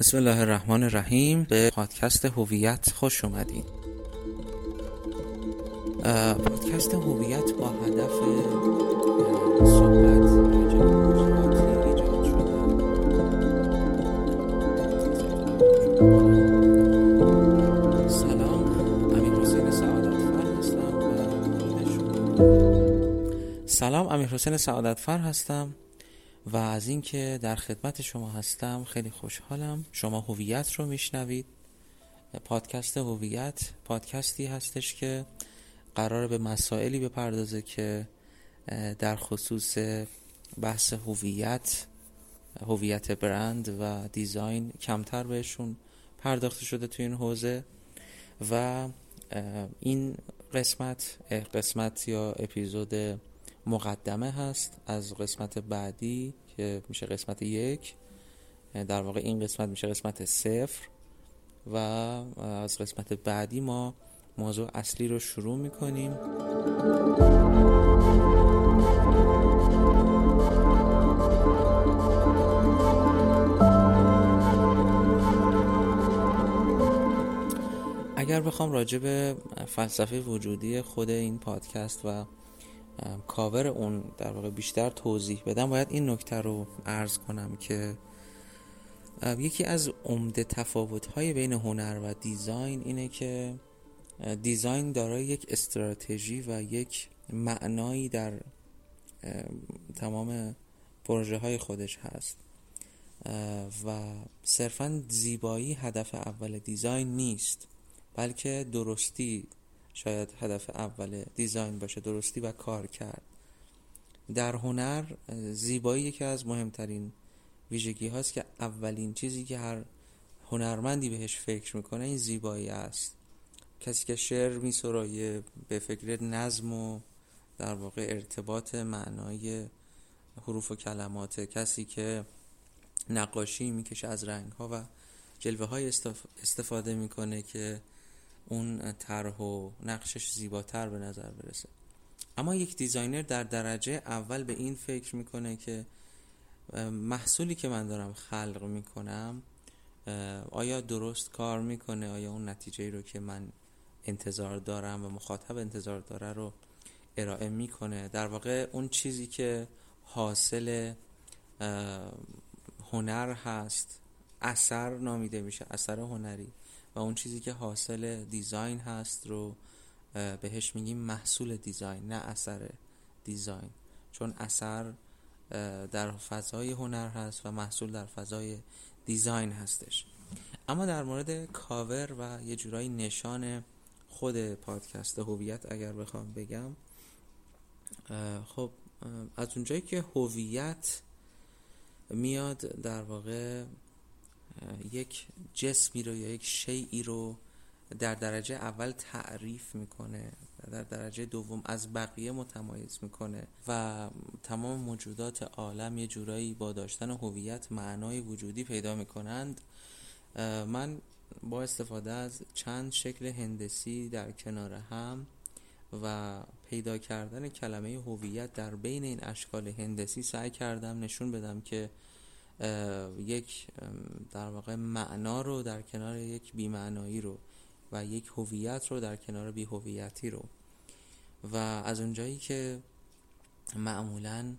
بسم الله الرحمن الرحیم به پادکست هویت خوش اومدین. پادکست هویت با هدف صحبت سلام. امیر حسین سعادت فر هستم. سلام امیر حسین سعادت فر هستم. و از اینکه در خدمت شما هستم خیلی خوشحالم. شما هویت رو میشنوید. پادکست هویت پادکستی هستش که قرار به مسائلی بپردازه که در خصوص بحث هویت هویت برند و دیزاین کمتر بهشون پرداخته شده تو این حوزه و این قسمت قسمت یا اپیزود مقدمه هست از قسمت بعدی که میشه قسمت یک. در واقع این قسمت میشه قسمت صفر و از قسمت بعدی ما موضوع اصلی رو شروع می‌کنیم. اگر بخوام راجع به فلسفه وجودی خود این پادکست و کاور اون در واقع بیشتر توضیح بدم. باید این نکته رو عرض کنم که یکی از عمده تفاوت های بین هنر و دیزاین اینه که دیزاین دارای یک استراتژی و یک معنایی در تمام پروژه های خودش هست. و صرفا زیبایی هدف اول دیزاین نیست بلکه درستی شاید هدف اول دیزاین باشه درستی و کار کرد. در هنر زیبایی یکی از مهمترین ویژگی هاست که اولین چیزی که هر هنرمندی بهش فکر می‌کنه این زیبایی است. کسی که شعر میسرایه به فکر نظم و در واقع ارتباط معنای حروف و کلمات. کسی که نقاشی می‌کشه از رنگ ها و جلوه های استفاده می‌کنه که اون طرح و نقشش زیباتر به نظر برسه. اما یک دیزاینر در درجه اول به این فکر می‌کنه که محصولی که من دارم خلق می‌کنم آیا درست کار می‌کنه؟ آیا اون نتیجه رو که من انتظار دارم و مخاطب انتظار داره رو ارائه می‌کنه؟ در واقع اون چیزی که حاصل هنر هست اثر نامیده میشه اثر هنری. و اون چیزی که حاصل design هست رو بهش میگیم محصول design نه اثر design. چون اثر در فضای هنر هست و محصول در فضای design هستش. اما در مورد کاور و یه جورایی نشان خود پادکست هویت اگر بخوام بگم خب از اونجایی که هویت میاد در واقع یک جسمی رو یا یک شیعی رو در درجه اول تعریف می‌کنه در درجه دوم از بقیه متمایز می‌کنه و تمام موجودات عالم یه جورایی با داشتن هویت معنای وجودی پیدا می‌کنند. من با استفاده از چند شکل هندسی در کنار هم و پیدا کردن کلمه هویت در بین این اشکال هندسی سعی کردم نشون بدم که یک در واقع معنا رو در کنار یک بیمعنایی رو و یک هویت رو در کنار بی هویتی رو. و از اونجایی که معمولا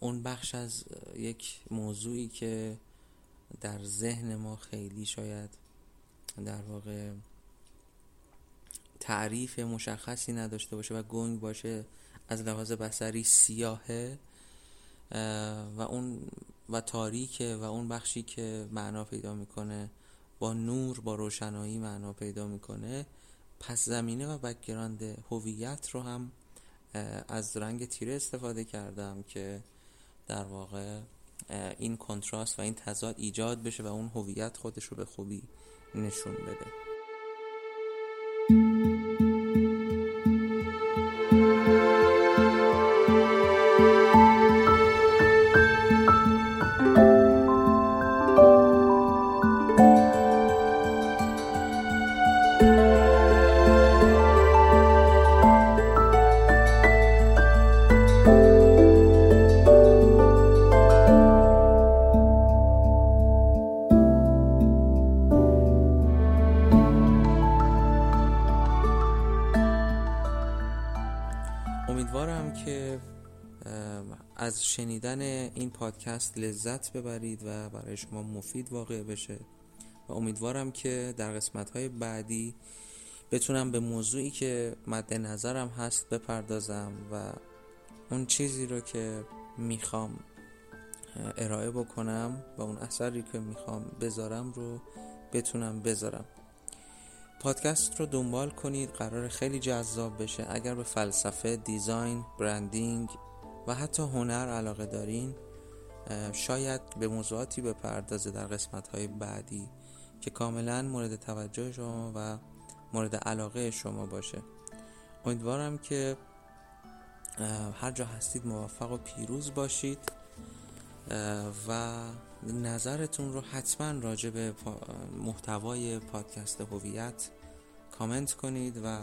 اون بخش از یک موضوعی که در ذهن ما خیلی شاید در واقع تعریف مشخصی نداشته باشه و گنگ باشه از لحاظ بصری سیاهه و اون و تاریکه و اون بخشی که معنا پیدا می‌کنه با نور با روشنایی معنا پیدا می‌کنه. پس زمینه و background هویت رو هم از رنگ تیره استفاده کردم که در واقع این کنتراست و این تضاد ایجاد بشه و اون هویت خودش رو به خوبی نشون بده. از شنیدن این پادکست لذت ببرید و برای شما مفید واقع بشه. و امیدوارم که در قسمت های بعدی بتونم به موضوعی که مد نظرم هست بپردازم و اون چیزی رو که می‌خوام ارائه بکنم و اون اثری که می‌خوام بذارم رو بتونم بذارم. پادکست رو دنبال کنید قرار خیلی جذاب بشه. اگر به فلسفه دیزاین برندینگ و حتی هنر علاقه دارین شاید به موضوعاتی بپردازه در قسمت های بعدی که کاملا مورد توجه شما و مورد علاقه شما باشه. امیدوارم که هر جا هستید موفق و پیروز باشید و نظرتون رو حتما راجع به محتوای پادکست هویت کامنت کنید و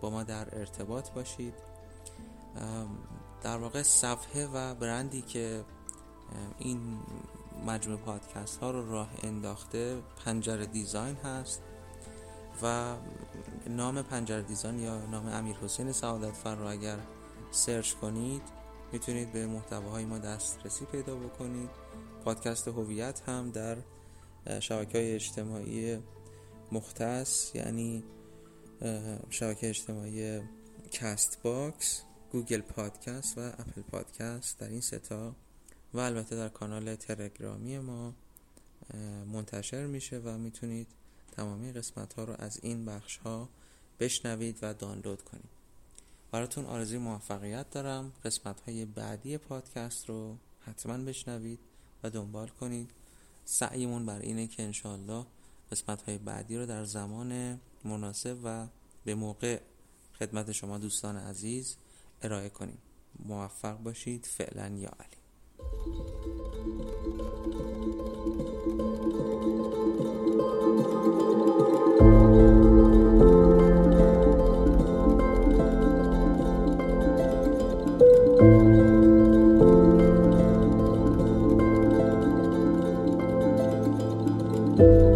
با ما در ارتباط باشید. در واقع صفحه و برندی که این مجموع پادکست ها رو راه انداخته پنجره دیزاین هست و نام پنجره دیزاین یا نام امیر حسین سعادت فر رو اگر search کنید می‌تونید به محتواهای ما دسترسی پیدا بکنید. پادکست هویت هم در شبکه های اجتماعی مختص یعنی شبکه اجتماعی کست باکس گوگل پادکست و اپل پادکست در این سه تا و البته در کانال تلگرامی ما منتشر میشه و می‌تونید تمامی قسمت ها رو از این بخش ها بشنوید و دانلود کنید. براتون آرزوی موفقیت دارم. قسمت های بعدی پادکست رو حتما بشنوید و دنبال کنید. سعیمون بر اینه که انشالله قسمت های بعدی رو در زمان مناسب و به موقع خدمت شما دوستان عزیز ارائه کنیم. موفق باشید. فعلا یا علی. you